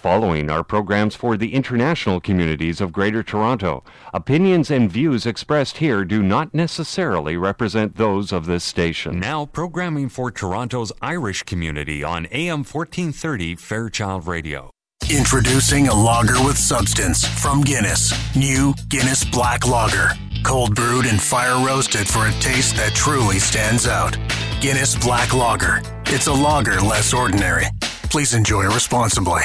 following are programs for the international communities of Greater Toronto. Opinions and views expressed here do not necessarily represent those of this station. Now, programming for Toronto's Irish community on AM 1430 Fairchild Radio. Introducing a lager with substance from Guinness. New Guinness Black Lager. Cold brewed and fire roasted for a taste that truly stands out. Guinness Black Lager. It's a lager less ordinary. Please enjoy responsibly.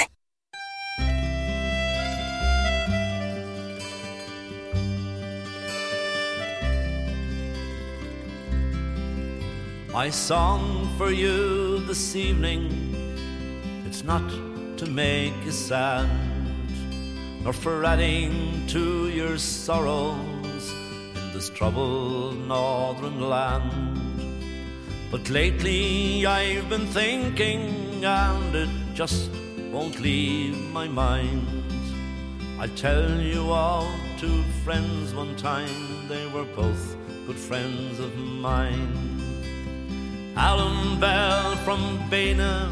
My song for you this evening, it's not to make you sad, nor for adding to your sorrows in this troubled northern land. But lately I've been thinking, and it just won't leave my mind. I tell you all two friends one time, they were both good friends of mine. Alan Bell from Baina,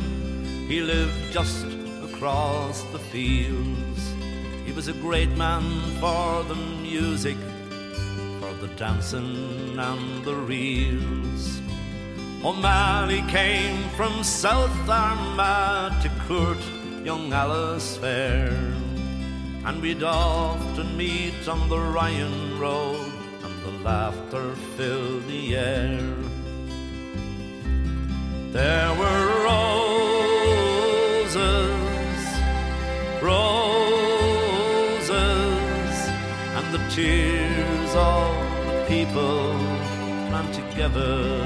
he lived just across the fields. He was a great man for the music, for the dancing and the reels. O'Malley came from South Armagh to court young Alice Fair. And we'd often meet on the Ryan Road, and the laughter filled the air. There were roses, roses, and the tears of the people ran together.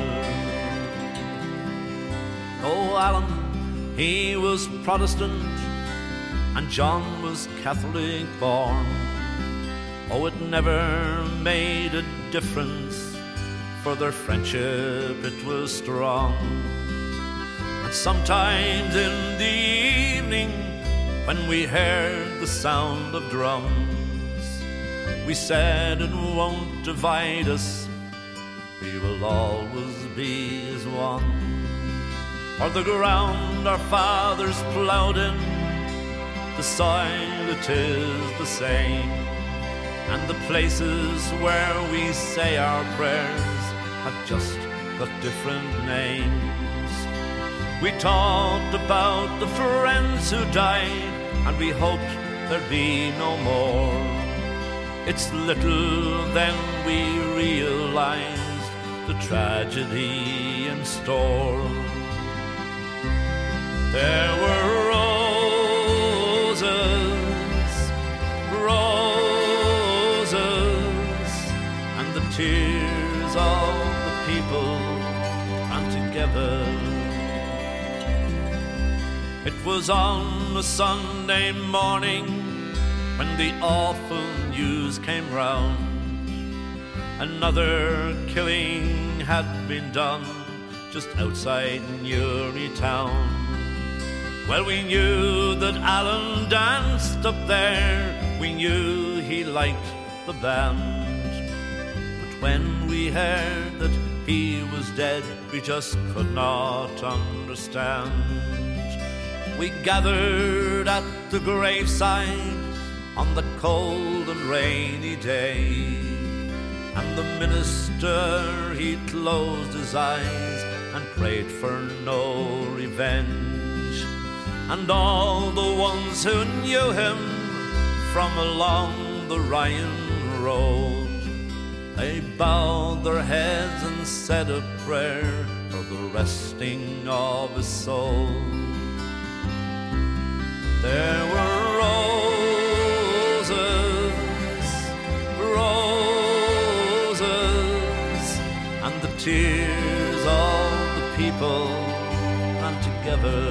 Oh, Alan, he was Protestant, and John was Catholic born. Oh, it never made a difference, for their friendship it was strong. Sometimes in the evening, when we heard the sound of drums, we said it won't divide us, we will always be as one. For the ground our fathers ploughed in, the soil it is the same, and the places where we say our prayers have just got different names. We talked about the friends who died, and we hoped there'd be no more. It's little then we realized the tragedy in store. There were roses, roses, and the tears of the people ran together. Was on a Sunday morning when the awful news came round. Another killing had been done just outside Newry town. Well, we knew that Alan danced up there, we knew he liked the band. But when we heard that he was dead, we just could not understand. We gathered at the graveside on the cold and rainy day. And the minister, he closed his eyes and prayed for no revenge. And all the ones who knew him from along the Ryan Road, they bowed their heads and said a prayer for the resting of his soul. There were roses, roses, and the tears of the people ran together.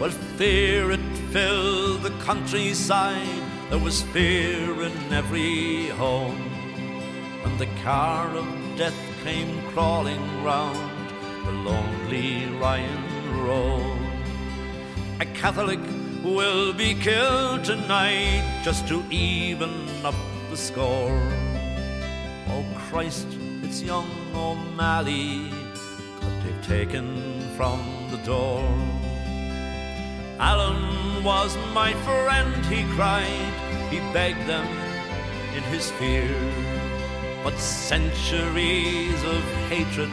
Well, fear it filled the countryside, there was fear in every home. and the car of death came crawling round the lonely Ryan Road. A Catholic will be killed tonight just to even up the score. Oh Christ, it's young O'Malley that they've taken from the door. Alan was my friend, he cried. He begged them in his fear. But centuries of hatred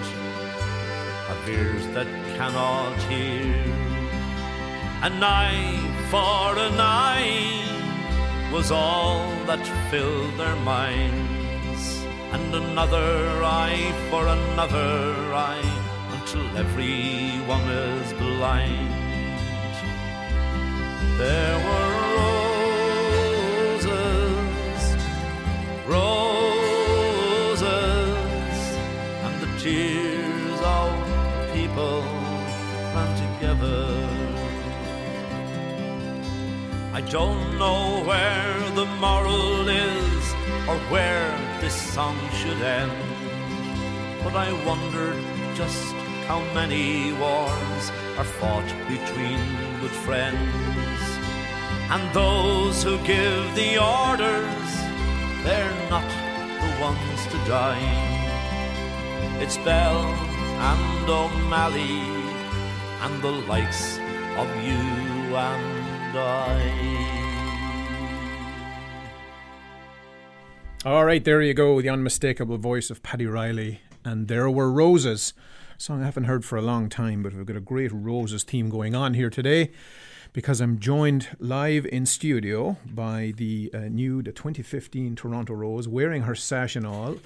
have ears that cannot hear. An eye for an eye was all that filled their minds, and another eye for another eye until everyone is blind. There were roses, roses, and the tears of people I don't know where the moral is or where this song should end, but I wondered just how many wars are fought between good friends. And those who give the orders, they're not the ones to die. It's Bell and O'Malley and the likes of you and. All right, there you go. The unmistakable voice of Paddy Reilly. And there were roses song I haven't heard for a long time, but we've got a great Roses theme going on here today because I'm joined live in studio by the uh, new, the 2015 Toronto Rose, wearing her sash and all.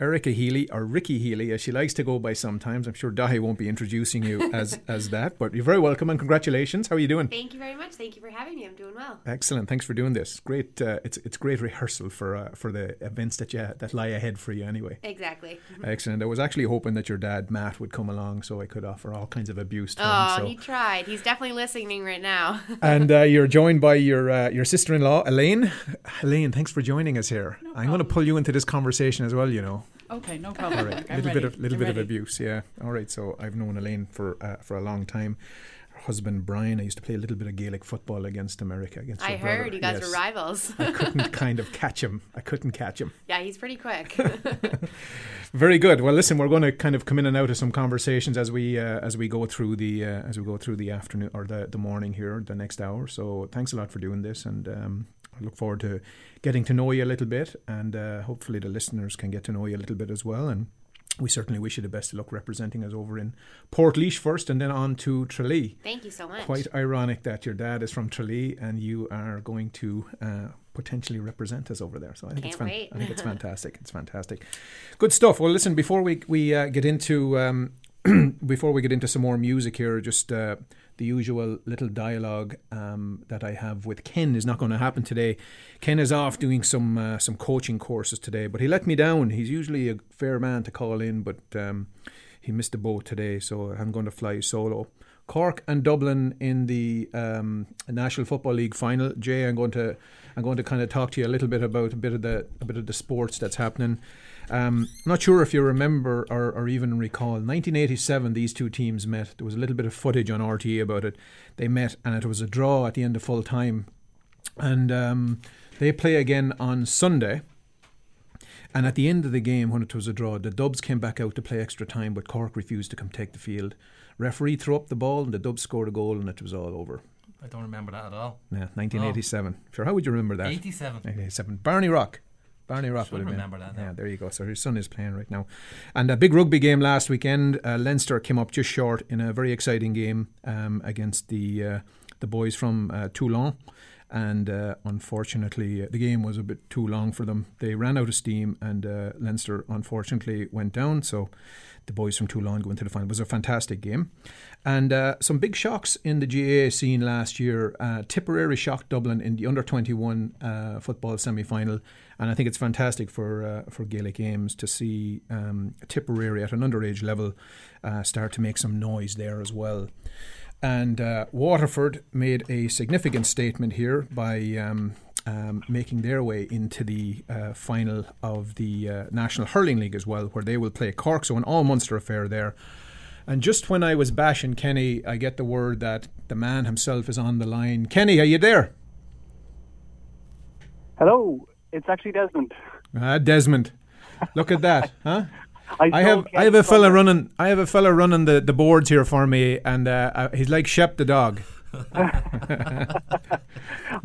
Erica Healy, or Ricky Healy, as she likes to go by sometimes. I'm sure Dáithí won't be introducing you as as that, but you're very welcome and congratulations. How are you doing? Thank you very much. Thank you for having me. I'm doing well. Excellent. Thanks for doing this. Great. Uh, it's it's great rehearsal for uh, for the events that you that lie ahead for you anyway. Exactly. Excellent. I was actually hoping that your dad Matt would come along so I could offer all kinds of abuse to oh, him. Oh, he tried. He's definitely listening right now. and uh, you're joined by your uh, your sister-in-law Elaine. Elaine, thanks for joining us here. No I'm going to pull you into this conversation as well. You know. Okay, no problem. All right, little ready. bit of little I'm bit ready. of abuse, yeah. All right, so I've known Elaine for uh, for a long time. Her husband Brian, I used to play a little bit of Gaelic football against America. Against I your heard brother. you guys yes. were rivals. I couldn't kind of catch him. I couldn't catch him. Yeah, he's pretty quick. Very good. Well, listen, we're going to kind of come in and out of some conversations as we uh, as we go through the uh, as we go through the afternoon or the the morning here, the next hour. So thanks a lot for doing this, and um, I look forward to getting to know you a little bit, and uh, hopefully the listeners can get to know you a little bit as well, and. We certainly wish you the best of luck representing us over in Port first and then on to Tralee. Thank you so much. Quite ironic that your dad is from Tralee and you are going to uh, potentially represent us over there. So I think Can't it's fan- wait. I think it's fantastic. It's fantastic. Good stuff. Well, listen, before we we uh, get into um, before we get into some more music here, just uh, the usual little dialogue um, that I have with Ken is not going to happen today. Ken is off doing some uh, some coaching courses today, but he let me down. He's usually a fair man to call in, but um, he missed the boat today, so I'm going to fly solo. Cork and Dublin in the um, National Football League final. Jay, I'm going to I'm going to kind of talk to you a little bit about a bit of the a bit of the sports that's happening. Um, I'm not sure if you remember or, or even recall. 1987, these two teams met. There was a little bit of footage on RTÉ about it. They met, and it was a draw at the end of full time. And um, they play again on Sunday. And at the end of the game, when it was a draw, the Dubs came back out to play extra time, but Cork refused to come take the field. Referee threw up the ball, and the Dubs scored a goal, and it was all over. I don't remember that at all. Yeah, 1987. Sure, how would you remember that? 87. 1987. Barney Rock. Barney Rock would have been. remember that now. Yeah, there you go. So his son is playing right now. And a big rugby game last weekend. Uh, Leinster came up just short in a very exciting game um, against the uh, the boys from uh, Toulon. And uh, unfortunately, uh, the game was a bit too long for them. They ran out of steam, and uh, Leinster unfortunately went down. So the boys from Toulon go into the final. It was a fantastic game. And uh, some big shocks in the GAA scene last year. Uh, Tipperary shocked Dublin in the under 21 uh, football semi final. And I think it's fantastic for uh, for Gaelic Games to see um, Tipperary at an underage level uh, start to make some noise there as well. And uh, Waterford made a significant statement here by um, um, making their way into the uh, final of the uh, National Hurling League as well, where they will play Cork. So an all Munster affair there. And just when I was bashing Kenny, I get the word that the man himself is on the line. Kenny, are you there? Hello, it's actually Desmond. Ah, Desmond. Look at that, huh? I, I have I have a fella running I have a fella running the, the boards here for me, and uh, uh, he's like Shep the dog.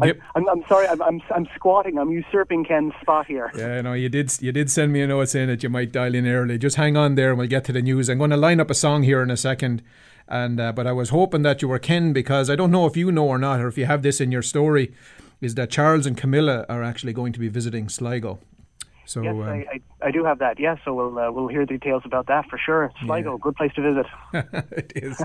Yep. I'm, I'm sorry, I'm, I'm, I'm squatting. I'm usurping Ken's spot here. Yeah, no, you did. You did send me a note saying that you might dial in early. Just hang on there, and we'll get to the news. I'm going to line up a song here in a second, and uh, but I was hoping that you were Ken because I don't know if you know or not, or if you have this in your story, is that Charles and Camilla are actually going to be visiting Sligo. So Yes, um, I, I, I do have that. Yes, so we'll uh, we'll hear details about that for sure. Sligo, good place to visit. it is.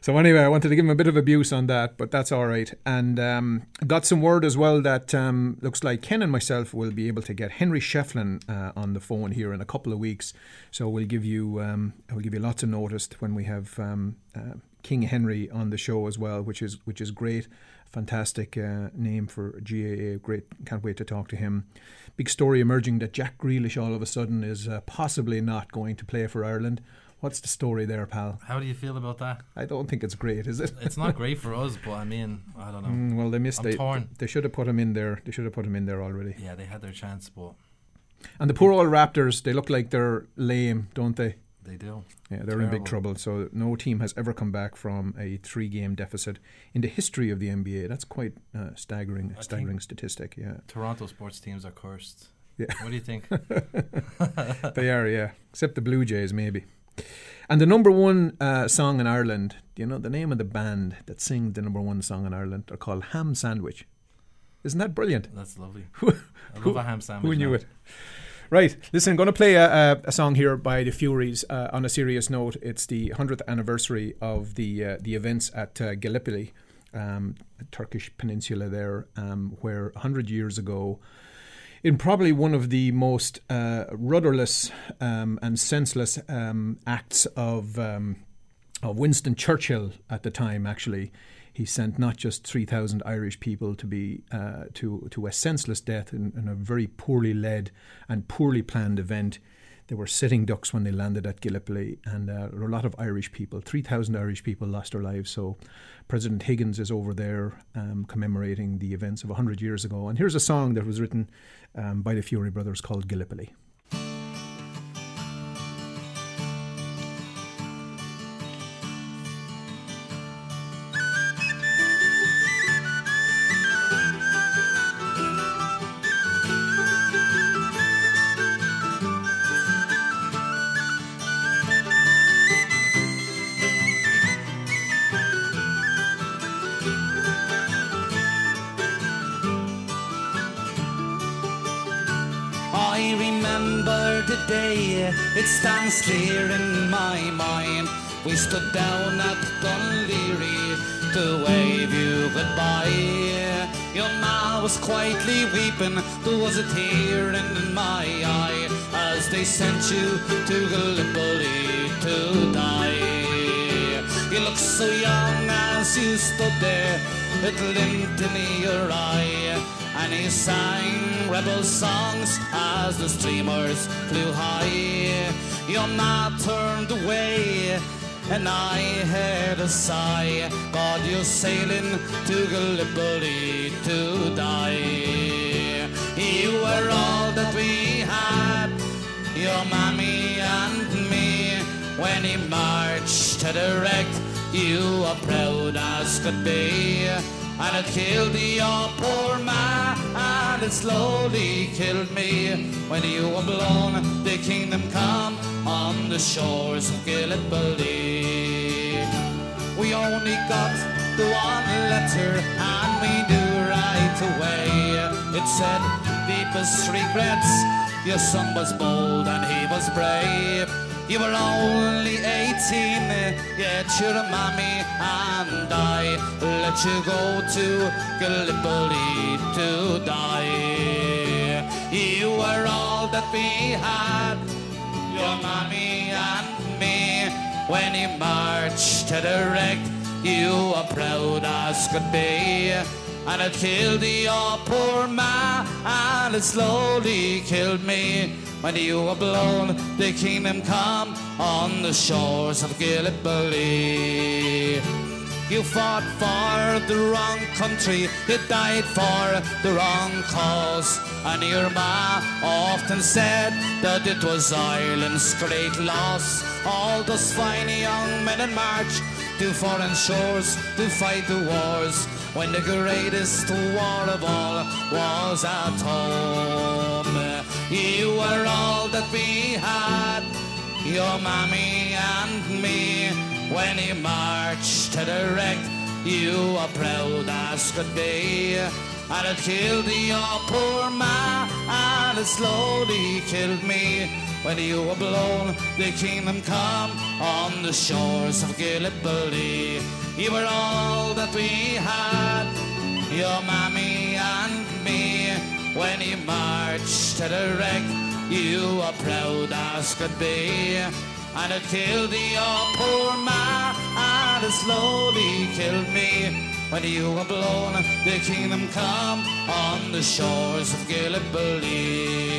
So anyway, I wanted to give him a bit of abuse on that, but that's all right. And um, got some word as well that um, looks like Ken and myself will be able to get Henry Shefflin uh, on the phone here in a couple of weeks. So we'll give you um, we'll give you lots of notice when we have um, uh, King Henry on the show as well, which is which is great. Fantastic uh, name for GAA. Great. Can't wait to talk to him. Big story emerging that Jack Grealish all of a sudden is uh, possibly not going to play for Ireland. What's the story there, pal? How do you feel about that? I don't think it's great, is it? It's not great for us, but I mean, I don't know. Mm, well, they missed. I'm They, torn. they should have put him in there. They should have put him in there already. Yeah, they had their chance, but And the poor old Raptors, they look like they're lame, don't they? they do. Yeah, they're in big trouble. So no team has ever come back from a three-game deficit in the history of the NBA. That's quite uh, staggering, I staggering statistic. Yeah, Toronto sports teams are cursed. Yeah. What do you think? they are. Yeah, except the Blue Jays, maybe. And the number one uh, song in Ireland, do you know the name of the band that sing the number one song in Ireland? They're called Ham Sandwich. Isn't that brilliant? That's lovely. Who- I love a ham sandwich. Who knew now. it? Right. Listen, I'm going to play a, a, a song here by the Fureys. Uh, on a serious note, it's the 100th anniversary of the uh, the events at uh, Gallipoli, um, the Turkish peninsula there, um, where 100 years ago, in probably one of the most uh, rudderless um, and senseless um, acts of um, of Winston Churchill at the time, actually, he sent not just three thousand Irish people to be uh, to to a senseless death in, in a very poorly led and poorly planned event. They were sitting ducks when they landed at Gallipoli, and uh, there were a lot of Irish people. Three thousand Irish people lost their lives. So, President Higgins is over there um, commemorating the events of hundred years ago. And here's a song that was written um, by the Furey Brothers called Gallipoli. Clear in my mind. We stood down at Dunleary to wave you goodbye. Your ma was quietly weeping, there was a tear in my eye as they sent you to Gallipoli to die. You looked so young as you stood there, it glint in your eye. And he sang rebel songs as the streamers flew high. Your ma turned away, and I heard a sigh. God, you're sailing to Gallipoli to die. You were all that we had, your mammy and me. When he marched to the wreck, you were proud as could be. And it killed your poor man, and it slowly killed me. When you were blown, the kingdom come on the shores of Gallipoli. We only got the one letter, and we knew right away. It said, deepest regrets, your son was bold and he was brave. You were only 18, yet your mommy and I let you go to Gallipoli to die. You were all that we had, your mommy and me. When you marched to the wreck, you were proud as could be. And it killed your poor ma, and it slowly killed me. When you were blown, the kingdom come on the shores of Gallipoli. You fought for the wrong country, you died for the wrong cause. And your ma often said that it was Ireland's great loss. All those fine young men in March, to foreign shores to fight the wars when the greatest war of all was at home. You were all that we had, your mommy and me. When he marched to the wreck, you were proud as could be. And it killed your poor ma, and it slowly killed me. When you were blown, the kingdom come on the shores of Gallipoli. You were all that we had, your mammy and me. When you marched to the wreck, you were proud as could be. And it killed your poor ma, and it slowly killed me. When you were blown, the kingdom come on the shores of Gallipoli.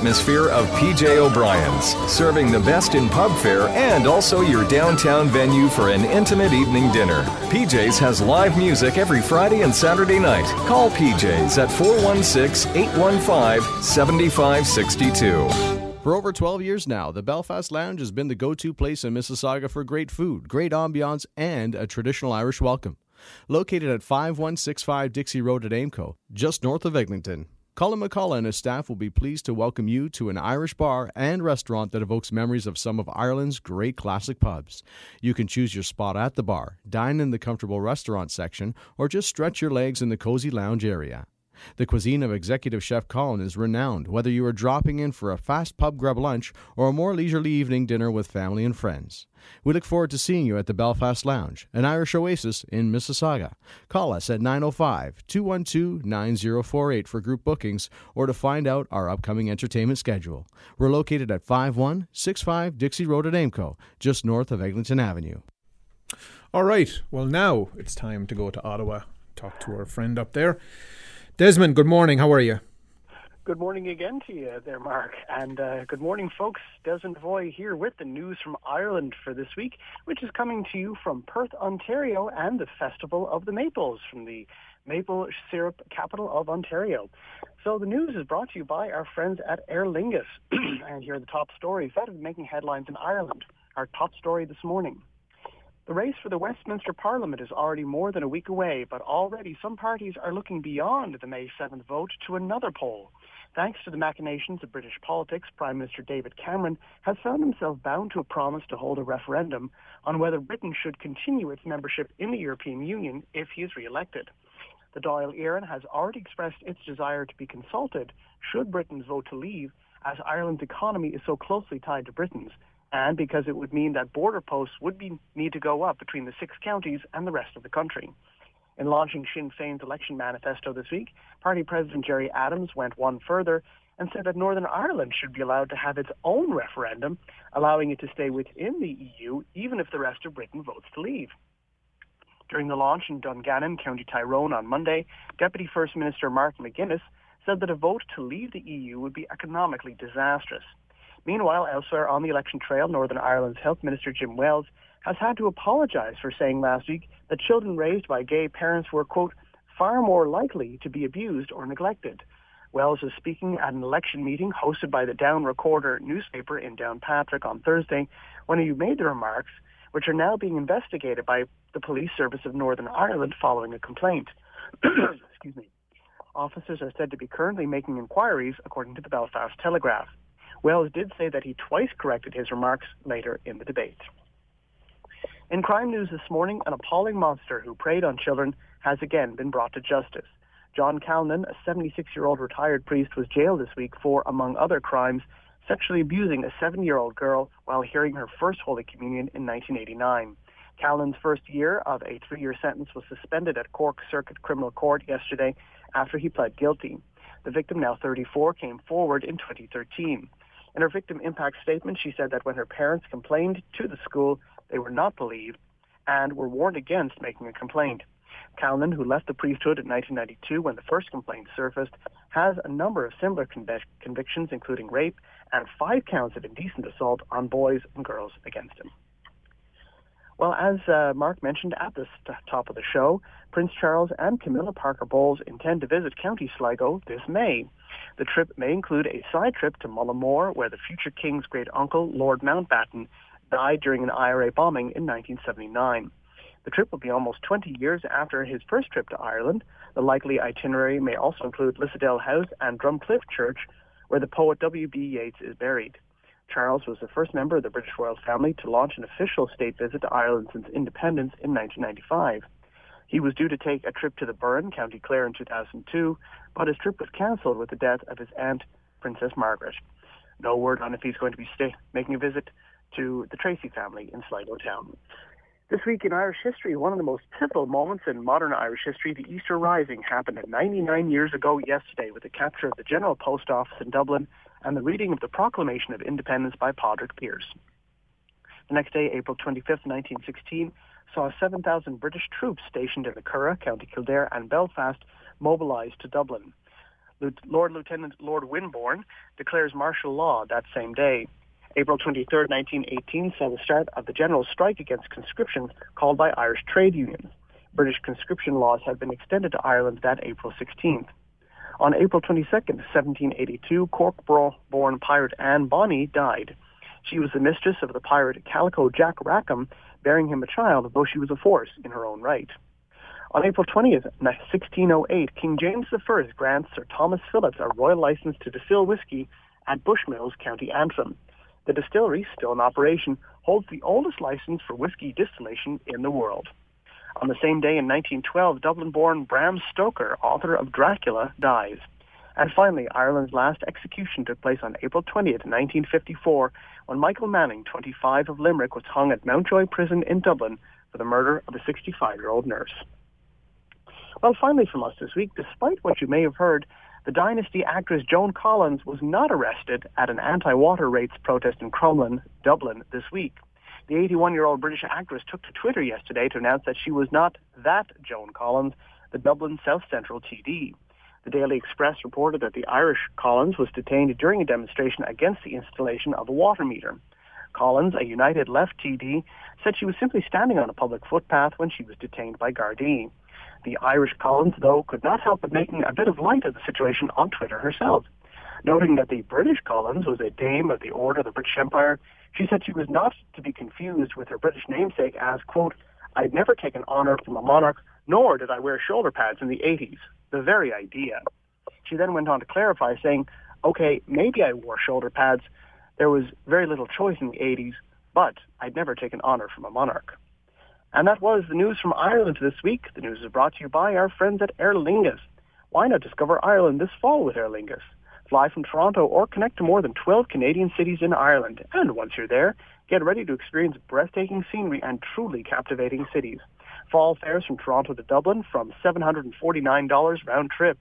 atmosphere of PJ O'Brien's, serving the best in pub fare and also your downtown venue for an intimate evening dinner. PJ's has live music every Friday and Saturday night. Call PJ's at 416 815 7562. For over 12 years now, the Belfast Lounge has been the go to place in Mississauga for great food, great ambiance, and a traditional Irish welcome. Located at 5165 Dixie Road at Aimco, just north of Eglinton. Colin McCullough and his staff will be pleased to welcome you to an Irish bar and restaurant that evokes memories of some of Ireland's great classic pubs. You can choose your spot at the bar, dine in the comfortable restaurant section, or just stretch your legs in the cozy lounge area. The cuisine of executive chef Colin is renowned, whether you are dropping in for a fast pub grub lunch or a more leisurely evening dinner with family and friends. We look forward to seeing you at the Belfast Lounge, an Irish oasis in Mississauga. Call us at 905 212 9048 for group bookings or to find out our upcoming entertainment schedule. We're located at 5165 Dixie Road at Aimco, just north of Eglinton Avenue. All right. Well, now it's time to go to Ottawa, talk to our friend up there. Desmond, good morning. How are you? Good morning again to you there, Mark. And uh, good morning, folks. Desmond Voy here with the news from Ireland for this week, which is coming to you from Perth, Ontario, and the Festival of the Maples from the maple syrup capital of Ontario. So the news is brought to you by our friends at Aer Lingus. and here are the top stories that have been making headlines in Ireland. Our top story this morning. The race for the Westminster Parliament is already more than a week away, but already some parties are looking beyond the May 7th vote to another poll. Thanks to the machinations of British politics, Prime Minister David Cameron has found himself bound to a promise to hold a referendum on whether Britain should continue its membership in the European Union if he is re-elected. The Dáil Éireann has already expressed its desire to be consulted should Britain vote to leave, as Ireland's economy is so closely tied to Britain's, and because it would mean that border posts would be, need to go up between the six counties and the rest of the country. In launching Sinn Féin's election manifesto this week, party president Gerry Adams went one further and said that Northern Ireland should be allowed to have its own referendum, allowing it to stay within the EU even if the rest of Britain votes to leave. During the launch in Dungannon, County Tyrone on Monday, Deputy First Minister Mark McGuinness said that a vote to leave the EU would be economically disastrous. Meanwhile, elsewhere on the election trail, Northern Ireland's Health Minister Jim Wells has had to apologize for saying last week that children raised by gay parents were, quote, far more likely to be abused or neglected. Wells was speaking at an election meeting hosted by the Down Recorder newspaper in Downpatrick on Thursday when he made the remarks, which are now being investigated by the Police Service of Northern Ireland following a complaint. Excuse me. Officers are said to be currently making inquiries, according to the Belfast Telegraph. Wells did say that he twice corrected his remarks later in the debate. In crime news this morning, an appalling monster who preyed on children has again been brought to justice. John Calnan, a 76-year-old retired priest, was jailed this week for, among other crimes, sexually abusing a seven-year-old girl while hearing her first Holy Communion in 1989. Callan's first year of a three-year sentence was suspended at Cork Circuit Criminal Court yesterday after he pled guilty. The victim, now 34, came forward in 2013. In her victim impact statement, she said that when her parents complained to the school, they were not believed and were warned against making a complaint. Callan, who left the priesthood in 1992 when the first complaint surfaced, has a number of similar convic- convictions, including rape and five counts of indecent assault on boys and girls against him. Well, as uh, Mark mentioned at the st- top of the show, Prince Charles and Camilla Parker Bowles intend to visit County Sligo this May. The trip may include a side trip to Mullaghmore, where the future king's great uncle, Lord Mountbatten, died during an IRA bombing in 1979. The trip will be almost 20 years after his first trip to Ireland. The likely itinerary may also include Lissadell House and Drumcliff Church, where the poet W.B. Yeats is buried. Charles was the first member of the British royal family to launch an official state visit to Ireland since independence in 1995. He was due to take a trip to the Burren, County Clare in 2002, but his trip was cancelled with the death of his aunt, Princess Margaret. No word on if he's going to be stay- making a visit to the Tracy family in Sligo town. This week in Irish history, one of the most pivotal moments in modern Irish history, the Easter Rising, happened 99 years ago yesterday with the capture of the General Post Office in Dublin and the reading of the Proclamation of Independence by Padraig Pearse. The next day, April 25, 1916, saw 7,000 British troops stationed in the Curragh, County Kildare and Belfast mobilised to Dublin. Lord Lieutenant Lord Wimborne declares martial law that same day. April 23, 1918 saw the start of the general strike against conscription called by Irish trade unions. British conscription laws had been extended to Ireland that April 16th. On April 22, 1782, Cork-born pirate Anne Bonny died. She was the mistress of the pirate Calico Jack Rackham, bearing him a child, though she was a force in her own right. On April 20th, 1608, King James I grants Sir Thomas Phillips a royal license to distill whiskey at Bushmills, County Antrim. The distillery, still in operation, holds the oldest license for whiskey distillation in the world. On the same day in 1912, Dublin-born Bram Stoker, author of Dracula, dies. And finally, Ireland's last execution took place on April 20th, 1954, when Michael Manning, 25 of Limerick, was hung at Mountjoy Prison in Dublin for the murder of a 65-year-old nurse. Well, finally from us this week, despite what you may have heard, the Dynasty actress Joan Collins was not arrested at an anti-water rates protest in Crumlin, Dublin, this week. The 81-year-old British actress took to Twitter yesterday to announce that she was not that Joan Collins, the Dublin South Central TD. The Daily Express reported that the Irish Collins was detained during a demonstration against the installation of a water meter. Collins, a United Left TD, said she was simply standing on a public footpath when she was detained by Gardaí. The Irish Collins, though, could not help but making a bit of light of the situation on Twitter herself. Noting that the British Collins was a dame of the Order of the British Empire, she said she was not to be confused with her British namesake as, quote, I'd never taken honor from a monarch, nor did I wear shoulder pads in the 80s. The very idea. She then went on to clarify, saying, okay, maybe I wore shoulder pads. There was very little choice in the 80s, but I'd never taken honor from a monarch. And that was the news from Ireland this week. The news is brought to you by our friends at Aer Lingus. Why not discover Ireland this fall with Aer Lingus? Fly from Toronto or connect to more than 12 Canadian cities in Ireland. And once you're there, get ready to experience breathtaking scenery and truly captivating cities. Fall fares from Toronto to Dublin from $749 round trip.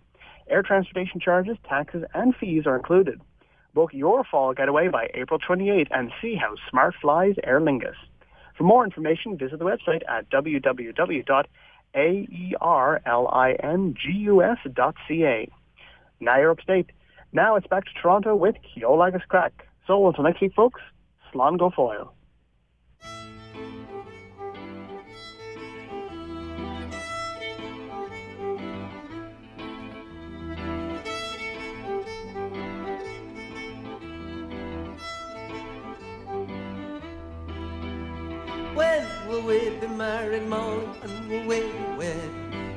Air transportation charges, taxes, and fees are included. Book your fall getaway by April 28 and see how smart flies Aer Lingus. For more information, visit the website at www.aerlingus.ca. Now you're upstate. Now it's back to Toronto with Ceol agus Craic. So until next week, folks, Slán go foil. Will we be married, Molly? When will we be wed?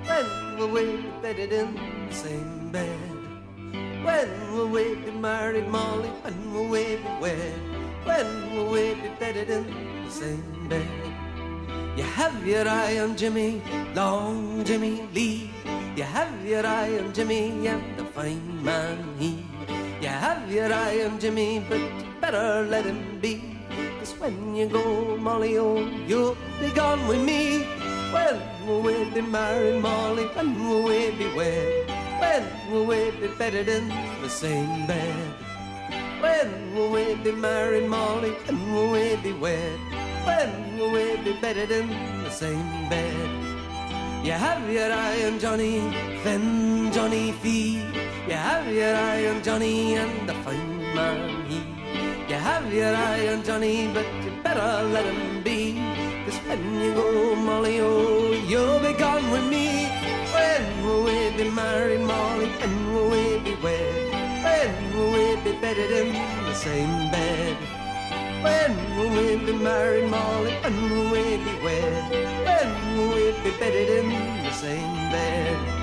When will we be bedded in the same bed? When will we be married, Molly? When will we be wed? When will we be bedded in the same bed? You have your eye on Jimmy, long Jimmy Lee. You have your eye on Jimmy and the fine man he. You have your eye on Jimmy, but you better let him be. When you go, Molly, oh, you'll be gone with me. When will we be married, Molly? When will we be wed? When will we be bedded in the same bed? When will we be married, Molly? When will we be wed? When will we be bedded in the same bed? You have your eye on Johnny, then Johnny Fee. You have your eye on Johnny and the fine man he. Have your eye on Johnny, but you better let him be. Cause when you go, Molly, oh, you'll be gone with me. When will we be married, Molly? When will we be wed? When will we be bedded in the same bed? When will we be married, Molly? When will we be wed? When will we be bedded in the same bed?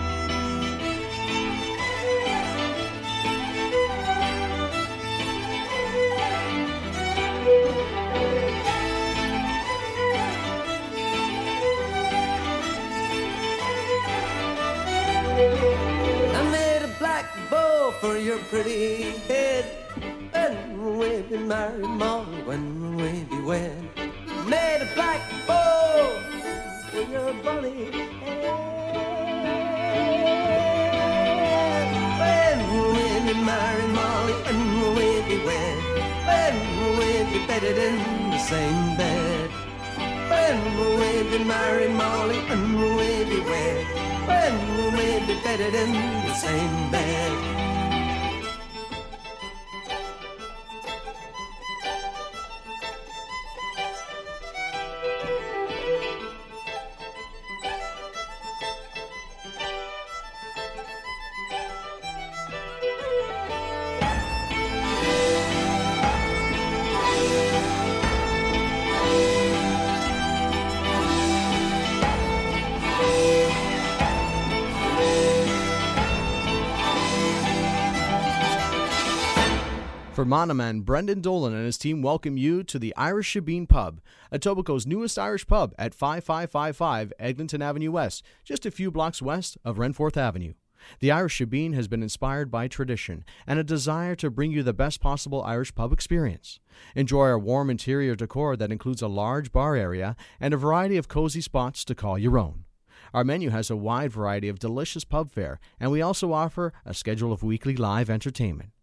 For your pretty head. When we be married, Molly? When we be wed? Made a black bow for your bonny head. When we be married, Molly? When we be wed? When we be bedded in the same bed? When we be married, Molly? When we be wed? When we be bedded in the same bed? For Monoman, Brendan Dolan and his team welcome you to the Irish Shebeen Pub, Etobicoke's newest Irish pub at 5555 Eglinton Avenue West, just a few blocks west of Renforth Avenue. The Irish Shebeen has been inspired by tradition and a desire to bring you the best possible Irish pub experience. Enjoy our warm interior decor that includes a large bar area and a variety of cozy spots to call your own. Our menu has a wide variety of delicious pub fare, and we also offer a schedule of weekly live entertainment.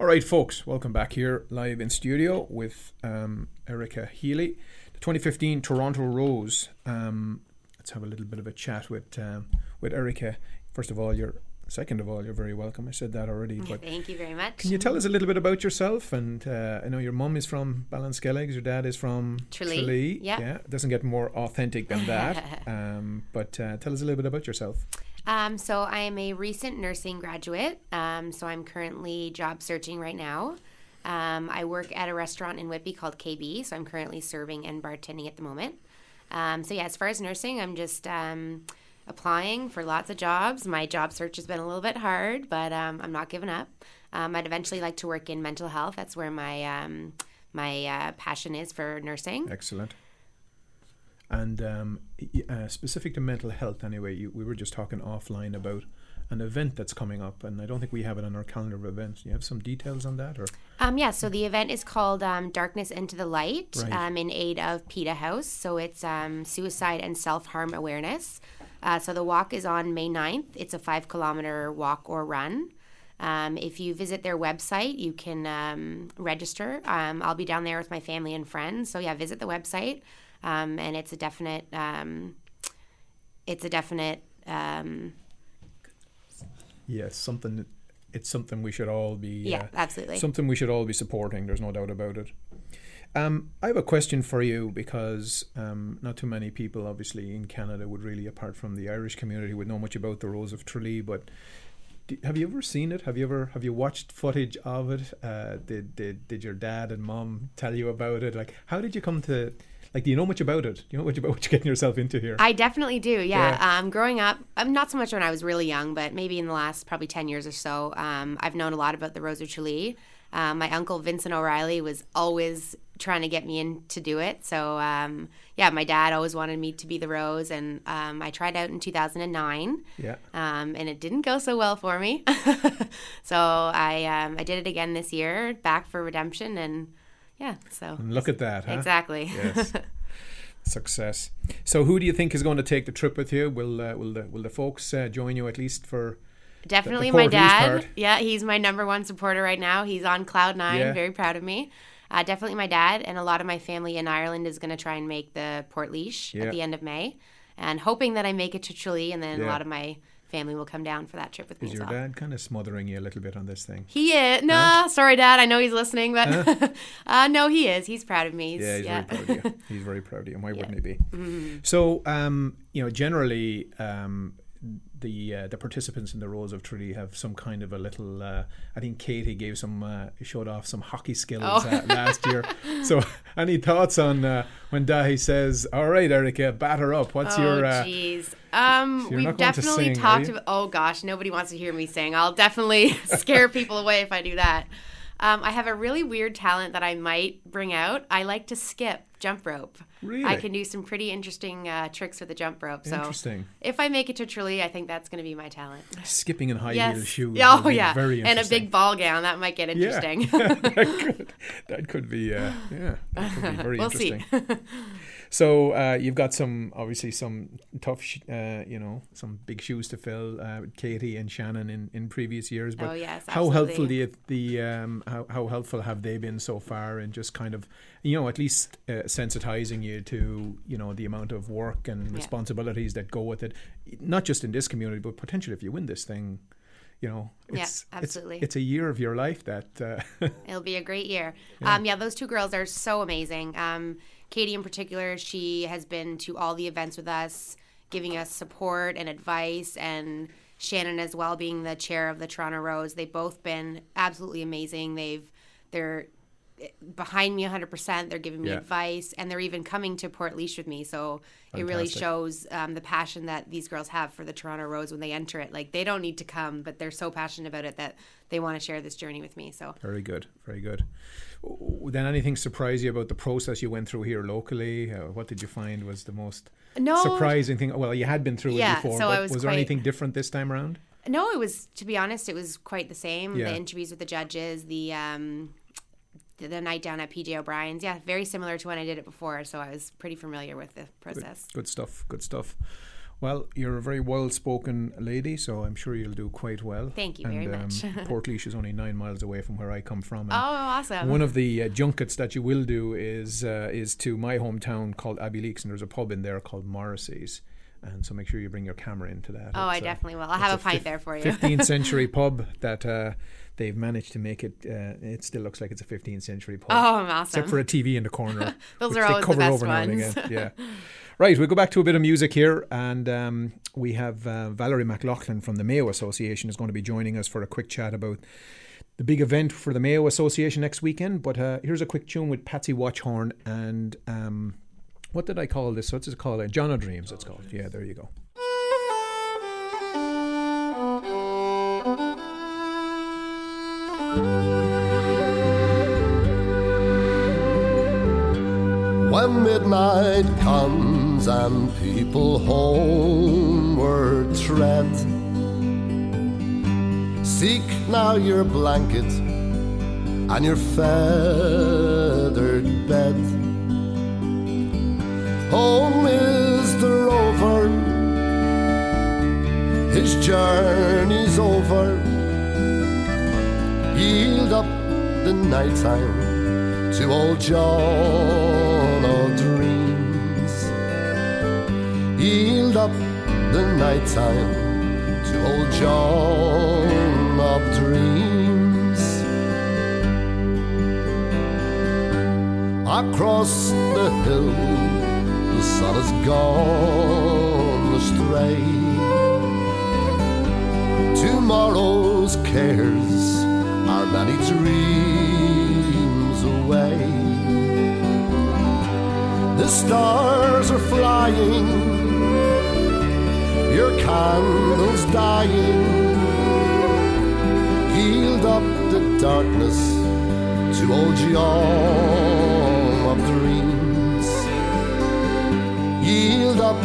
All right, folks, welcome back here live in studio with um, Erica Healy, the 2015 Toronto Rose. Um, let's have a little bit of a chat with um, with Erica. First of all, you're second of all, you're very welcome. I said that already, but Thank you very much. can you tell us a little bit about yourself? And uh, I know your mum is from Ballinskelligs, your dad is from Tralee, yeah. yeah. It doesn't get more authentic than that. um, but uh, tell us a little bit about yourself. Um, so I am a recent nursing graduate. Um, so I'm currently job searching right now. Um, I work at a restaurant in Whitby called KB. So I'm currently serving and bartending at the moment. Um, so yeah, as far as nursing, I'm just um, applying for lots of jobs. My job search has been a little bit hard, but um, I'm not giving up. I'd eventually like to work in mental health. That's where my my uh, passion is for nursing. Excellent. And um, uh, specific to mental health, anyway, you, we were just talking offline about an event that's coming up, and I don't think we have it on our calendar of events. Do you have some details on that, or Um, yeah, so the event is called um, Darkness into the Light Right. um, in aid of Pieta House. So it's um, suicide and self harm awareness. Uh, so the walk is on May 9th. It's a five kilometer walk or run. Um, if you visit their website, you can um, register. Um, I'll be down there with my family and friends. So yeah, visit the website, um, and it's a definite. Um, it's a definite. Um, yes, something? It's something we should all be. Yeah, uh, absolutely. Something we should all be supporting. There's no doubt about it. Um, I have a question for you because um, not too many people, obviously, in Canada would really, apart from the Irish community, would know much about the Rose of Tralee. But d have you ever seen it? Have you ever have you watched footage of it? Uh, did did did your dad and mom tell you about it? Like, how did you come to? Like, do you know much about it? Do you know much about what you're getting yourself into here? I definitely do. Yeah. Yeah. Um, growing up, um, not so much when I was really young, but maybe in the last probably 10 years or so, um, I've known a lot about the Rose of Tralee. Um, my uncle Vincent O'Reilly was always trying to get me in to do it. So, um, yeah, my dad always wanted me to be the Rose, and um, I tried out in 2009. Yeah. Um, and it didn't go so well for me. so I um, I did it again this year, back for redemption, and yeah, so And look at that, huh? Exactly. Yes. Success. So, who do you think is going to take the trip with you? Will uh, will the will the folks uh, join you at least for? Definitely my dad. Yeah, he's my number one supporter right now. He's on cloud nine, Yeah. very proud of me. Uh, definitely my dad, and a lot of my family in Ireland is going to try and make the Portlaoise Yeah. at the end of May, and hoping that I make it to Tralee, and then a lot of my family will come down for that trip with Is me. your well. dad kind of smothering you a little bit on this thing? He is. Nah, sorry, Dad. I know he's listening, but uh, no, he is. He's proud of me. He's, Yeah, he's yeah. very proud of you. He's very proud of you. Why wouldn't he be? Mhm. So, um, you know, generally, um, the uh, the participants in the Rose of Tralee have some kind of a little. Uh, I think Katie gave some uh, showed off some hockey skills Oh. uh, last year. So, any thoughts on uh, when Dáithí says, "All right, Erica, batter up"? What's oh, your? Uh, jeez. Um, we've not going to definitely sing, talked about. Oh gosh, nobody wants to hear me sing. I'll definitely scare people away if I do that. Um, I have a really weird talent that I might bring out. I like to skip jump rope. Really? I can do some pretty interesting uh, tricks with the jump rope. So Interesting. if I make it to Tralee, I think that's going to be my talent. skipping in high yes. heel shoes. Oh yeah. very and a big ball gown that might get Yeah. interesting. that, could, that could be, uh, yeah, that could be very We'll see. so uh, you've got some, obviously, some tough, sh- uh, you know, some big shoes to fill. Uh, with Katie and Shannon in, in previous years, but Oh, yes, how helpful do you the um, how how helpful have they been so far in just kind of you know at least uh, sensitizing you to you know the amount of work and Yeah. responsibilities that go with it, not just in this community, but potentially if you win this thing. You know, Yeah, it's, absolutely. It's, it's a year of your life that uh, It'll be a great year. Yeah. Um, yeah, those two girls are so amazing. Um, Katie, in particular, she has been to all the events with us, giving us support and advice, and Shannon as well, being the chair of the Toronto Rose. They've both been absolutely amazing. They've they're behind me 100%. They're giving me Yeah. advice, and they're even coming to Portlaoise with me. So it really shows um, the passion that these girls have for the Toronto Rose when they enter it. Like they don't need to come, but they're so passionate about it that they want to share this journey with me. So Very good, very good. Then anything surprise you about the process you went through here locally? Uh, what did you find was the most No. surprising thing? Well, you had been through Yeah, it before, so but I was was there quite- anything different this time around? No, it was to be honest, it was quite the same. Yeah. The interviews with the judges, the um, the, the night down at PJ O'Brien's, yeah, very similar to when I did it before. So I was pretty familiar with the Good, process. good stuff, good stuff. Well, you're a very well-spoken lady, so I'm sure you'll do quite well. Thank you and, very much. Um, Portlaoise is only nine miles away from where I come from. Oh, awesome. One of the uh, junkets that you will do is uh, is to my hometown called Abbeyleix, and there's a pub in there called Morrissey's. And so make sure you bring your camera into that. Oh, I It's, uh, definitely will. I'll have a pint fif- there for you. 15th century pub that uh, they've managed to make it. Uh, it still looks like it's a 15th century pub. Oh, awesome. Except for a TV in the corner. Those are always the best over now and ones. Yeah. Right, we'll go back to a bit of music here, and um, we have uh, Valerie McLaughlin from the Mayo Association is going to be joining us for a quick chat about the big event for the Mayo Association next weekend. But uh, here's a quick tune with Patsy Watchorn and um, what did I call this? What's it called? Uh, John O'Dreams, it's called. Yeah, there you go. When midnight comes and people homeward tread, seek now your blanket and your feathered bed. Oh, Mr. Rover, his journey's over. Yield up the nighttime to old John Yield up the nighttime to old John of Dreams. across the hill, the sun has gone astray. Tomorrow's cares are many dreams away. The stars are flying, your candle's dying. Yield up the darkness to old John of dreams. Yield up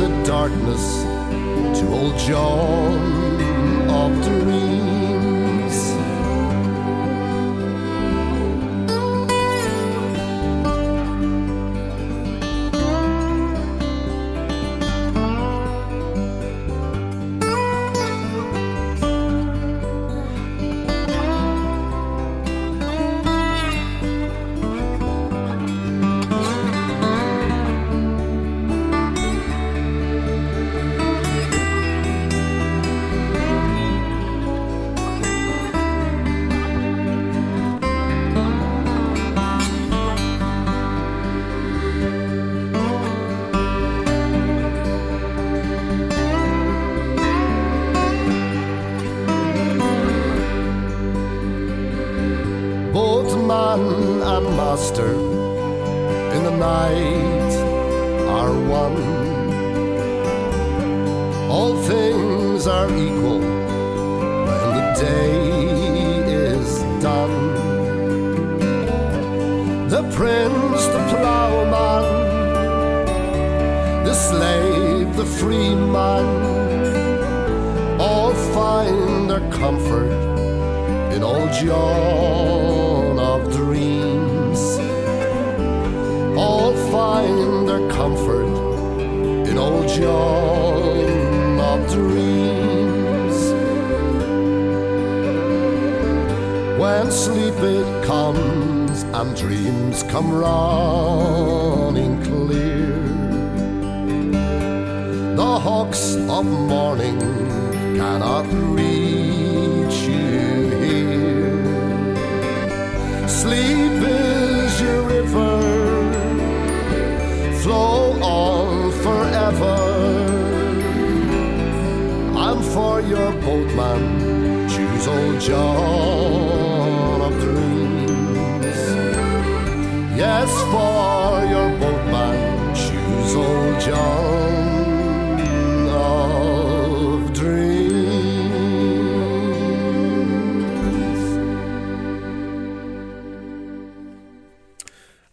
the darkness to old John of dreams. Yes, for your boatman, choose old John of dreams.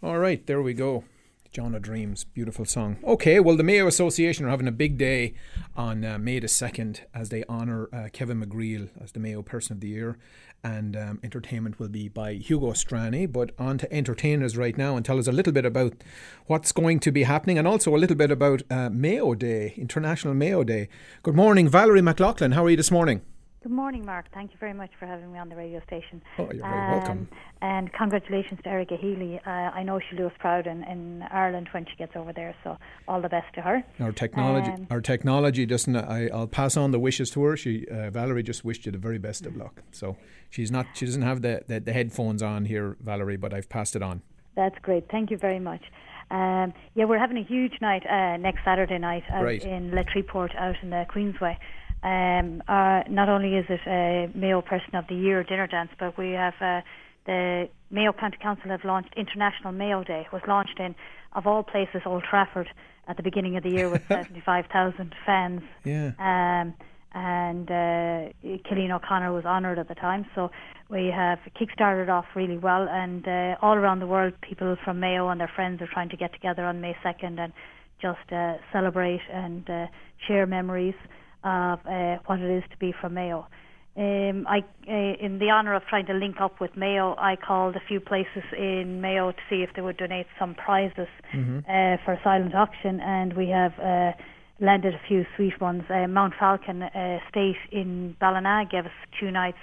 All right, there we go. John Dreams, beautiful song. Okay, well, the Mayo Association are having a big day on uh, May the 2nd as they honour uh, Kevin McGreal as the Mayo Person of the Year. And um, entertainment will be by Hugo Strani. But on to entertainers right now and tell us a little bit about what's going to be happening and also a little bit about uh, Mayo Day, International Mayo Day. Good morning, Valerie McLaughlin. How are you this morning? Good morning, Mark. Thank you very much for having me on the radio station. Oh, you're very welcome. And congratulations to Erica Healy. Uh, I know she'll do us proud in, in Ireland when she gets over there, so all the best to her. Our technology, Um, our technology doesn't. I, I'll pass on the wishes to her. She, uh, Valerie, just wished you the very best of luck. So she's not. She doesn't have the, the, the headphones on here, Valerie, but I've passed it on. That's great. Thank you very much. Um, yeah, we're having a huge night uh, next Saturday night out Right. in Le Treport out in the Queensway. Um, uh, not only is it a Mayo Person of the Year dinner dance, but we have uh, the Mayo County Council have launched International Mayo Day. It was launched in, of all places, Old Trafford at the beginning of the year with 75,000 fans. Yeah. Um, and uh, Cillian O'Connor was honoured at the time. So we have kick-started off really well, and uh, all around the world, people from Mayo and their friends are trying to get together on May 2nd and just uh, celebrate and uh, share memories of uh, what it is to be from Mayo. Um, I, uh, in the honour of trying to link up with Mayo, I called a few places in Mayo to see if they would donate some prizes Mhm. uh, for a silent auction, and we have uh, landed a few sweet ones. Uh, Mount Falcon uh, State in Ballina gave us two nights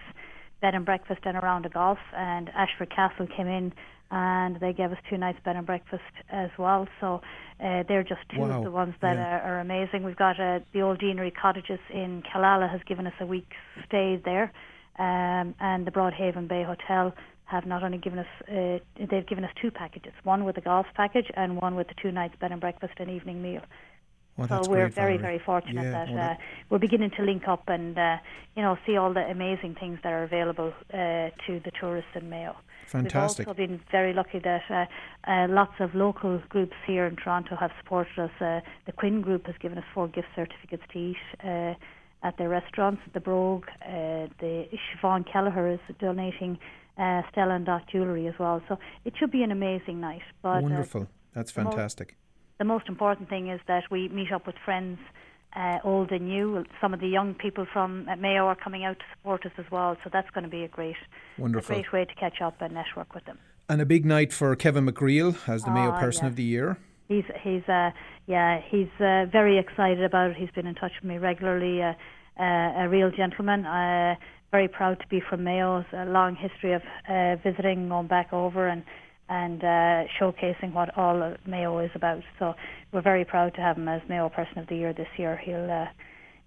bed and breakfast and a round of golf, and Ashford Castle came in and they gave us two nights bed and breakfast as well. So uh, they're just two Wow. of the ones that Yeah. are, are amazing. We've got uh, the old Deanery Cottages in Killala has given us a week's stay there. um, and the Broadhaven Bay Hotel have not only given us uh, they've given us two packages, one with the golf package and one with the two nights bed and breakfast and evening meal. Well, so we're great, very, Valerie. very fortunate Yeah, that well, uh, we're beginning to link up and uh, you know see all the amazing things that are available uh, to the tourists in Mayo. Fantastic. We've also been very lucky that uh, uh, lots of local groups here in Toronto have supported us. Uh, the Quinn Group has given us four gift certificates to eat uh, at their restaurants. The Brogue, uh, the Siobhan Kelleher is donating uh, Stella and Dot jewellery as well. So it should be an amazing night. But Wonderful. That's the most- fantastic. the most important thing is that we meet up with friends, uh, old and new. Some of the young people from uh, Mayo are coming out to support us as well, so that's going to be a great, Wonderful. a great way to catch up and network with them. And a big night for Kevin McGreal as the Mayo Ah, Person yeah. of the Year. He's he's uh yeah he's uh, very excited about it. He's been in touch with me regularly. Uh, uh, a real gentleman. Uh, very proud to be from Mayo. It's a long history of uh, visiting, going back over and and uh, showcasing what all Mayo is about. So we're very proud to have him as Mayo Person of the Year this year. He'll uh,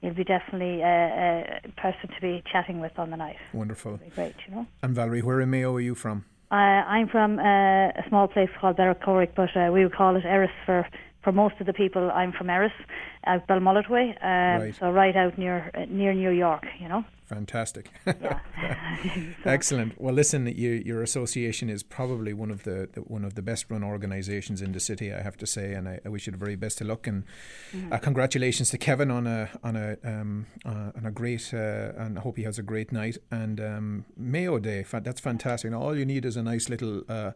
he'll be definitely a, a person to be chatting with on the night. Wonderful. Great, you know. And Valerie, where in Mayo are you from? Uh, I'm from uh, a small place called Berwick, but uh, we would call it Erris for, for most of the people. I'm from Erris, out Belmullet way, um, Right. so right out near uh, near New York, you know. Fantastic. Excellent. Well, listen, you, your association is probably one of the, the one of the best run organisations in the city, I have to say, and I, I wish you the very best of luck. And Mhm. uh, congratulations to Kevin on a on a um, uh, on a great uh, and I hope he has a great night. And um, Mayo Day, fa- that's fantastic. And all you need is a nice little. Uh,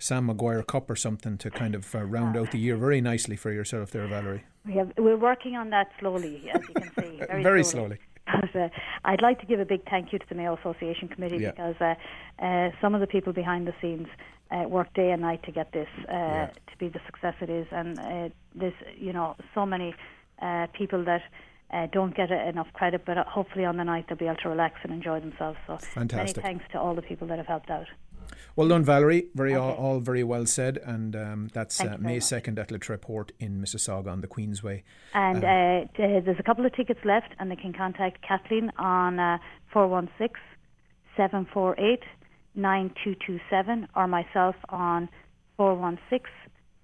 Sam Maguire Cup or something to kind of uh, round out the year very nicely for yourself there, Valerie. We have, we're working on that slowly, as you can see. Very, Very slowly. But, uh, I'd like to give a big thank you to the Mayo Association Committee Yeah. because uh, uh, some of the people behind the scenes uh, work day and night to get this uh, to be the success it is. And uh, there's, you know, so many uh, people that uh, don't get enough credit, but hopefully on the night they'll be able to relax and enjoy themselves. So Fantastic. many thanks to all the people that have helped out. Well done, Valerie. Very all, all very well said. And um, that's uh, May second at Little Port in Mississauga on the Queensway. And Um, uh, there's a couple of tickets left, and they can contact Kathleen on uh, 416 748 9227 or myself on 416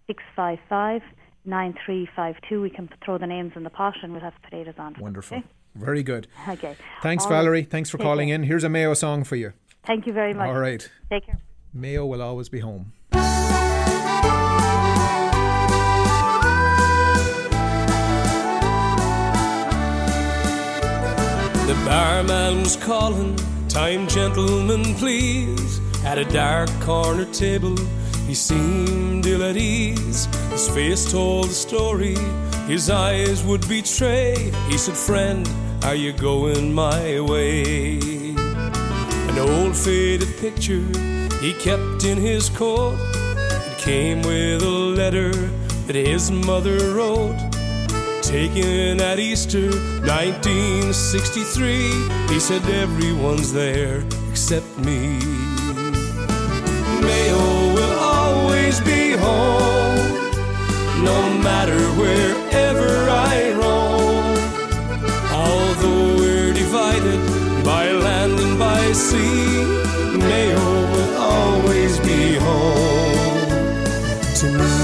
655 9352. We can throw the names in the pot and we'll have potatoes on. Wonderful. Okay. Very good. Okay. Thanks, All. Valerie. Thanks for calling care. in. Here's a Mayo song for you. Thank you very much. All right. Take care. Mayo will always be home. The barman was calling, time gentlemen please. At a dark corner table, he seemed ill at ease. His face told the story, his eyes would betray. He said, Friend, are you going my way? An old faded picture he kept in his coat. It came with a letter that his mother wrote. Taken at Easter 1963, he said, Everyone's there except me. Mayo will always be home, no matter wherever sea, Mayo will always be home to me.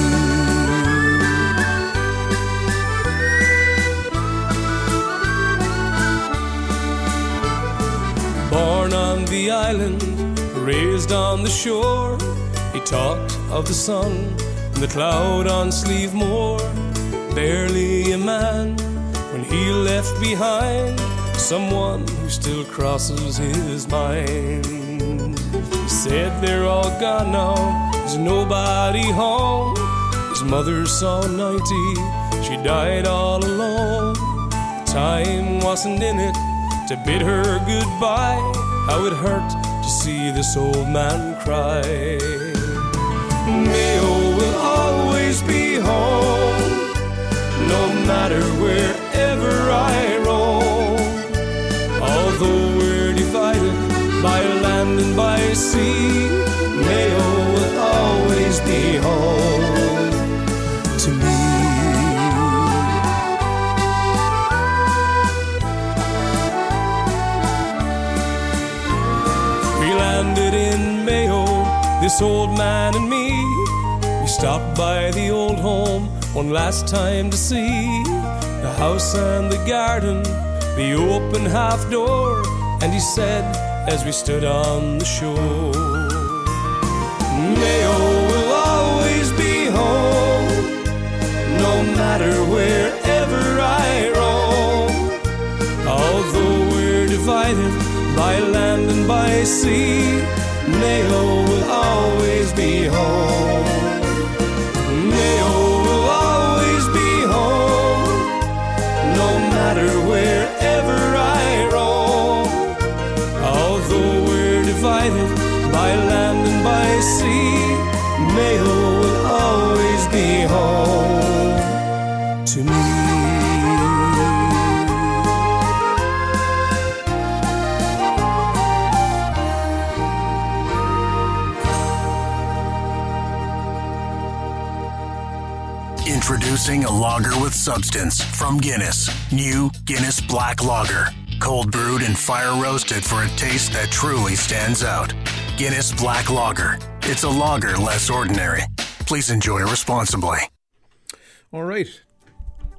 Born on the island, raised on the shore, he talked of the sun and the cloud on Slievemore. Barely a man when he left behind someone still crosses his mind. He said they're all gone now, there's nobody home. His mother saw 90, she died all alone. Time wasn't in it to bid her goodbye. How it hurt to see this old man cry. Mayo will always be home, no matter wherever I roam. By land and by sea, Mayo will always be home to me. We landed in Mayo, this old man and me. We stopped by the old home one last time to see the house and the garden, the open half door. And he said, as we stood on the shore, Mayo will always be home, no matter wherever I roam. Although we're divided by land and by sea, Mayo will always be home. Introducing a lager with substance from Guinness. New Guinness Black Lager. Cold brewed and fire roasted for a taste that truly stands out. Guinness Black Lager. It's a lager less ordinary. Please enjoy responsibly. All right.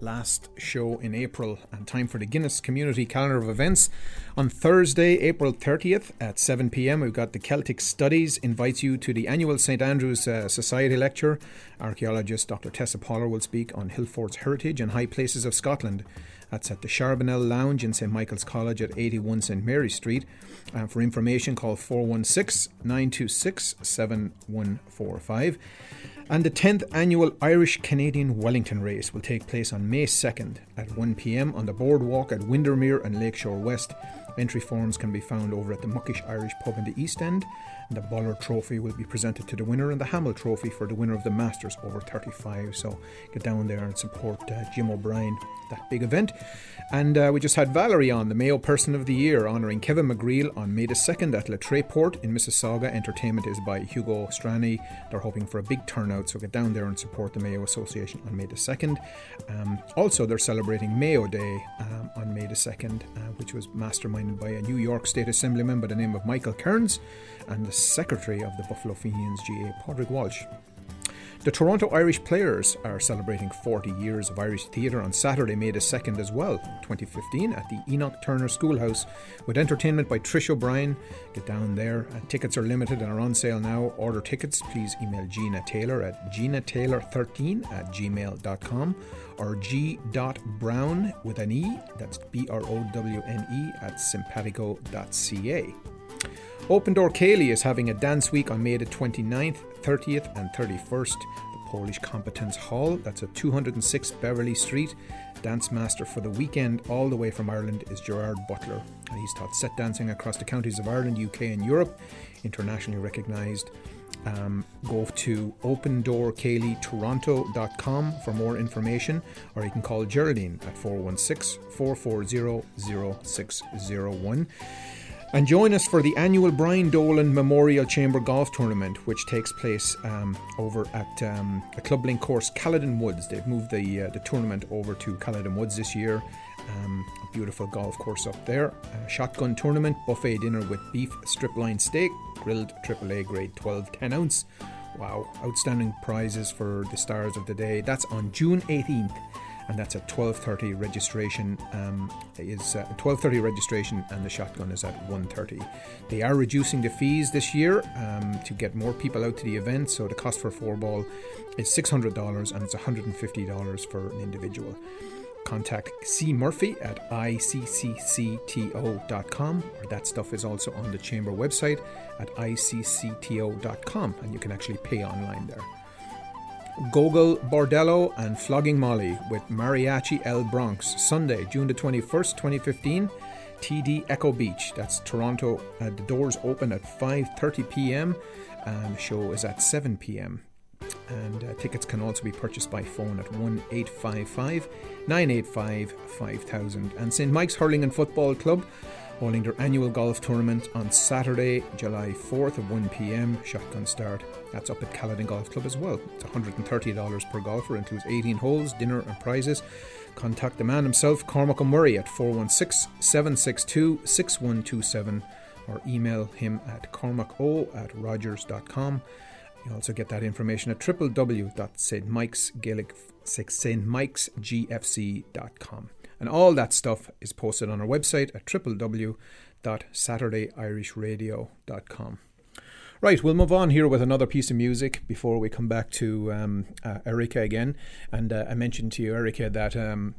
Last show in April, and time for the Guinness Community Calendar of Events. On Thursday, April 30th at 7 pm, we've got the Celtic Studies invites you to the annual St Andrews uh, Society lecture. Archaeologist Dr. Tessa Poller will speak on Hillfort's heritage and high places of Scotland. That's at the Charbonnel Lounge in St Michael's College at 81 St Mary Street. Uh, for information, call 416 926 7145. And the 10th annual Irish Canadian Wellington Race will take place on May 2nd at 1pm on the boardwalk at Windermere and Lakeshore West. Entry forms can be found over at the Muckish Irish pub in the East End. And the Buller Trophy will be presented to the winner and the Hamill Trophy for the winner of the Masters over 35. So get down there and support uh, Jim O'Brien, that big event. And uh, we just had Valerie on, the Mayo Person of the Year, honouring Kevin McGreal on May the 2nd at Le Port in Mississauga. Entertainment is by Hugo Strani. They're hoping for a big turnout, so get down there and support the Mayo Association on May the 2nd. Um, also, they're celebrating Mayo Day um, on May the 2nd, uh, which was masterminded by a New York State Assemblyman by the name of Michael Kearns and the Secretary of the Buffalo Fenians, G.A. Podrick Walsh. The Toronto Irish Players are celebrating 40 years of Irish theatre on Saturday, May the 2nd as well, 2015, at the Enoch Turner Schoolhouse with entertainment by Trish O'Brien. Get down there. Uh, tickets are limited and are on sale now. Order tickets, please email Gina Taylor at ginataylor13 at gmail.com or g.brown with an E, that's B R O W N E, at simpatico.ca. Open Door Cayley is having a dance week on May the 29th, 30th, and 31st. The Polish Combatants Hall, that's at 206 Beverly Street. Dance master for the weekend, all the way from Ireland, is Gerard Butler. And he's taught set dancing across the counties of Ireland, UK, and Europe, internationally recognised. Um, go to opendoorcayleytoronto.com for more information, or you can call Geraldine at 416 440 0601. And join us for the annual Brian Dolan Memorial Chamber Golf Tournament, which takes place um, over at um, the Club Link course, Caledon Woods. They've moved the uh, the tournament over to Caledon Woods this year. Um, a beautiful golf course up there. Uh, shotgun tournament, buffet dinner with beef striploin steak, grilled AAA grade 12 10 ounce. Wow, outstanding prizes for the stars of the day. That's on June 18th and that's at 12:30 registration um, is uh, 12:30 registration and the shotgun is at 1:30 they are reducing the fees this year um, to get more people out to the event. So the cost for four ball is $600 and it's $150 for an individual. Contact C Murphy at icccto.com or that stuff is also on the chamber website at iccto.com and you can actually pay online there Gogol Bordello and Flogging Molly with Mariachi El Bronx, Sunday, June the 21st, 2015. TD Echo Beach, that's Toronto. Uh, the doors open at 5:30 p.m. and the show is at 7 p.m. And uh, tickets can also be purchased by phone at 1 855 985 5000. And St. Mike's Hurling and Football Club holding their annual golf tournament on Saturday, July 4th at 1pm, shotgun start. That's up at Caledon Golf Club as well. It's $130 per golfer, includes 18 holes, dinner and prizes. Contact the man himself, Cormac Murray, at 416-762-6127 or email him at cormaco at rogers.com. You also get that information at www.stmikesgaelic.com. And all that stuff is posted on our website at www.saturdayirishradio.com. Right, we'll move on here with another piece of music before we come back to um, uh, Erica again. And uh, I mentioned to you, Erica, that um,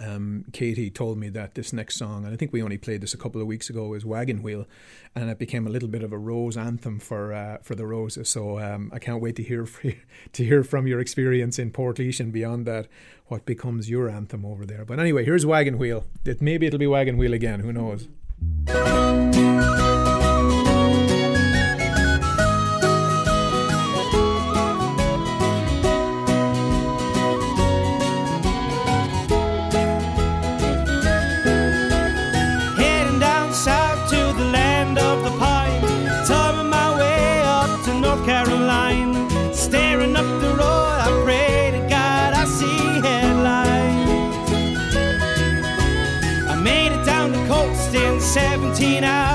um, Katie told me that this next song, and I think we only played this a couple of weeks ago, is "Wagon Wheel," and it became a little bit of a rose anthem for uh, for the roses. So um, I can't wait to hear to hear from your experience in Portlaoise and beyond that, what becomes your anthem over there. But anyway, here's "Wagon Wheel." It, maybe it'll be "Wagon Wheel" again. Who knows? cantina.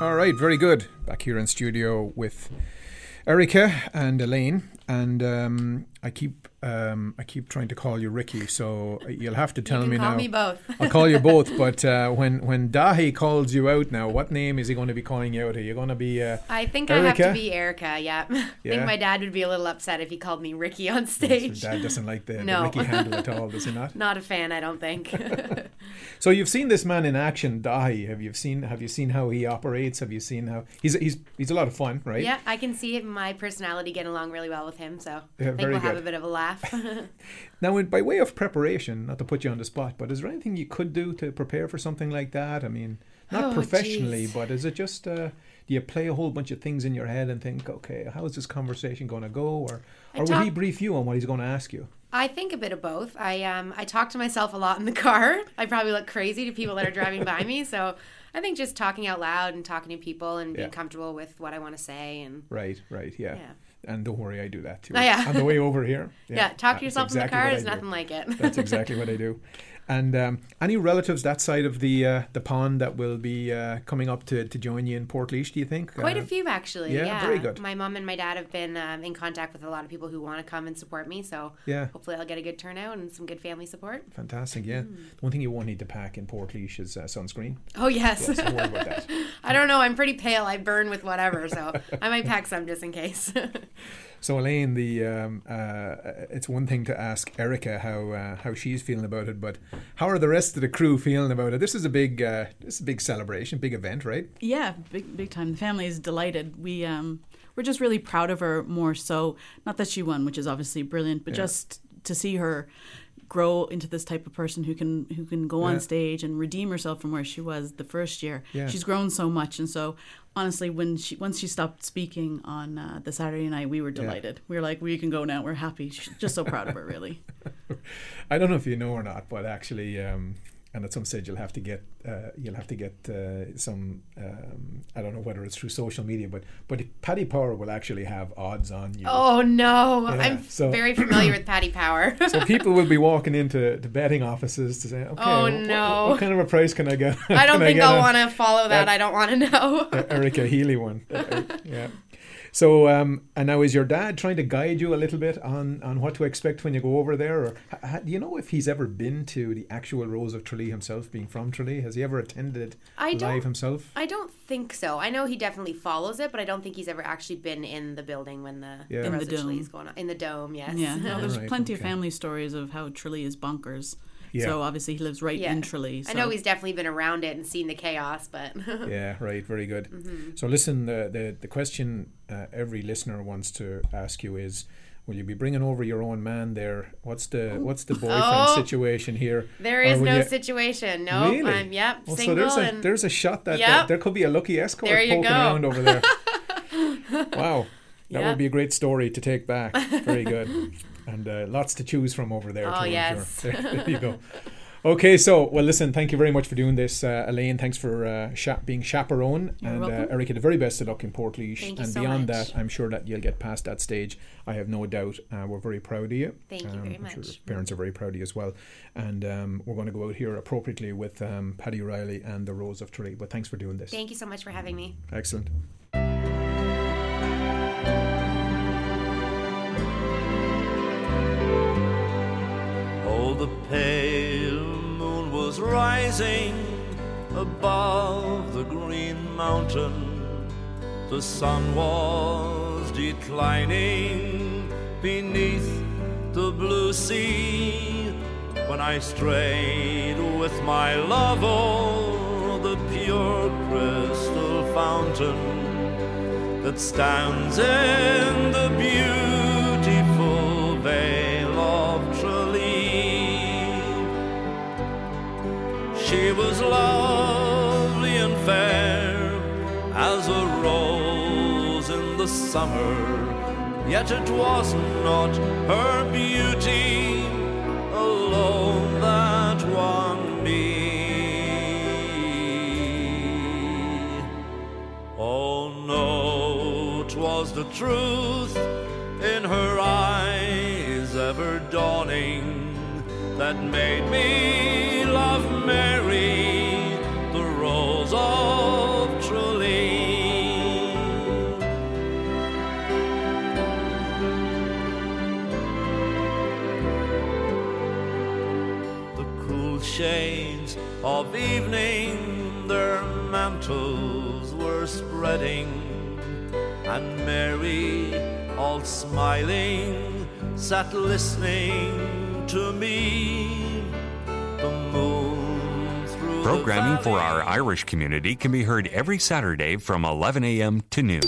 All right, very good. Back here in studio with Erica and Elaine, and um, I keep um, I keep trying to call you Ricky, so you'll have to tell me call now. me both. I'll call you both. But uh, when when Dáithí calls you out now, what name is he going to be calling you out? Are you going to be? Uh, I think I have to be Erica. Yeah. yeah. I think my dad would be a little upset if he called me Ricky on stage. dad doesn't like the, the No. Ricky handle at all, does he not? Not a fan, I don't think. So you've seen this man in action, Dáithí. Have you seen? Have you seen how he operates? Have you seen how he's he's he's a lot of fun, right? Yeah, I can see my personality getting along really well with him, so Yeah, I think we'll have a bit of a laugh. Now, in, by way of preparation, not to put you on the spot, but is there anything you could do to prepare for something like that? I mean, not Oh, professionally, jeez. but is it just uh, do you play a whole bunch of things in your head and think, okay, how is this conversation going to go, or or will he brief you on what he's going to ask you? I think a bit of both. I um I talk to myself a lot in the car. I probably look crazy to people that are driving by me, so I think just talking out loud and talking to people and being Yeah. comfortable with what I want to say and Right, right, yeah. Yeah. And don't worry, I do that too. Oh, yeah. On the way over here. Yeah, talk to yourself in the car. what I There's do. nothing like it. That's exactly what I do. And um, any relatives that side of the uh, the pond that will be uh, coming up to, to join you in Port do you think? Quite Uh, a few actually. yeah, Yeah, very good. My mom and my dad have been um, in contact with a lot of people who want to come and support me. So Yeah. hopefully I'll get a good turnout and some good family support. Fantastic, yeah. Mm. The one thing you won't need to pack in Port is uh, sunscreen. Oh yes. Yes, don't worry about that. I don't know. I'm pretty pale. I burn with whatever, so I might pack some just in case. So Elaine, the um, uh, it's one thing to ask Erica how uh, how she's feeling about it, but how are the rest of the crew feeling about it? This is a big uh, this is a big celebration, big event, right? Yeah, big big time. The family is delighted. We um we're just really proud of her more so not that she won, which is obviously brilliant, but Yeah. just to see her grow into this type of person who can who can go on stage and redeem herself from where she was the first year. Yeah. She's grown so much and so honestly when she once she stopped speaking on uh, the Saturday night we were Yeah. delighted. We were like we can go now. We're happy. She's just so proud of her really. I don't know if you know or not, but actually, um, and at some stage you'll have to get uh, you'll have to get uh, some um, I don't know whether it's through social media, but but Paddy Power will actually have odds on you. oh no, Yeah, I'm so- very familiar with Paddy Power. So people will be walking into the betting offices to say, okay, Oh, what- no. what, what kind of a price can I get? I don't think get I'll want to follow that. that- I don't want to know. Erica Healy one. Yeah. So, um, and now is your dad trying to guide you a little bit on, on what to expect when you go over there? Or ha, ha- do you know if he's ever been to the actual Rose of Tralee himself, being from Tralee? Has he ever attended I live himself? I don't think so. I know he definitely follows it, but I don't think he's ever actually been in the building when the, Yeah. the In the Rose of Tralee dome. is going on. In the dome, yes. Yeah, no, there's Right, plenty of family stories of how Tralee is bonkers. Yeah. So obviously he lives right Yeah. in Tralee. I know he's definitely been around it and seen the chaos, but yeah, right. Very good. Mhm. So, listen, the, the, the question uh, every listener wants to ask you is Will you be bringing over your own man there? What's the what's the boyfriend Oh. situation here? There is Or no you- situation. No, Really? I'm yep, Well, single so there's a there's a shot that, Yep. that there could be a lucky escort There poking go. around over there. wow, that Yep. would be a great story to take back. Very good, and uh, lots to choose from over there. Oh, too, I'm sure. yes. There, there you go. Okay, so well, listen. Thank you very much for doing this, uh, Elaine. Thanks for uh, cha- being chaperone, You're and uh. Erica. The very best of luck in Port Thank you and so beyond much. that, I'm sure that you'll get past that stage. I have no doubt. Uh, we're very proud of you. Thank you Um, very I'm sure much. parents are very proud of you as well. And um, we're going to go out here appropriately with um, Paddy Reilly and the Rose of Tralee. But thanks for doing this. Thank you so much for having me. Excellent. The pale moon was rising above the green mountain. The sun was declining beneath the blue sea when I strayed with my love o'er the pure crystal fountain that stands in the beautiful She was lovely and fair as a rose in the summer, yet it was not her beauty alone that won me. Oh no, 'twas the truth in her eyes ever dawning that made me love Mary, mantles were spreading, and Mary, all smiling, sat listening to me. The moon through Programming for our Irish community can be heard every Saturday from 11 a.m. to noon.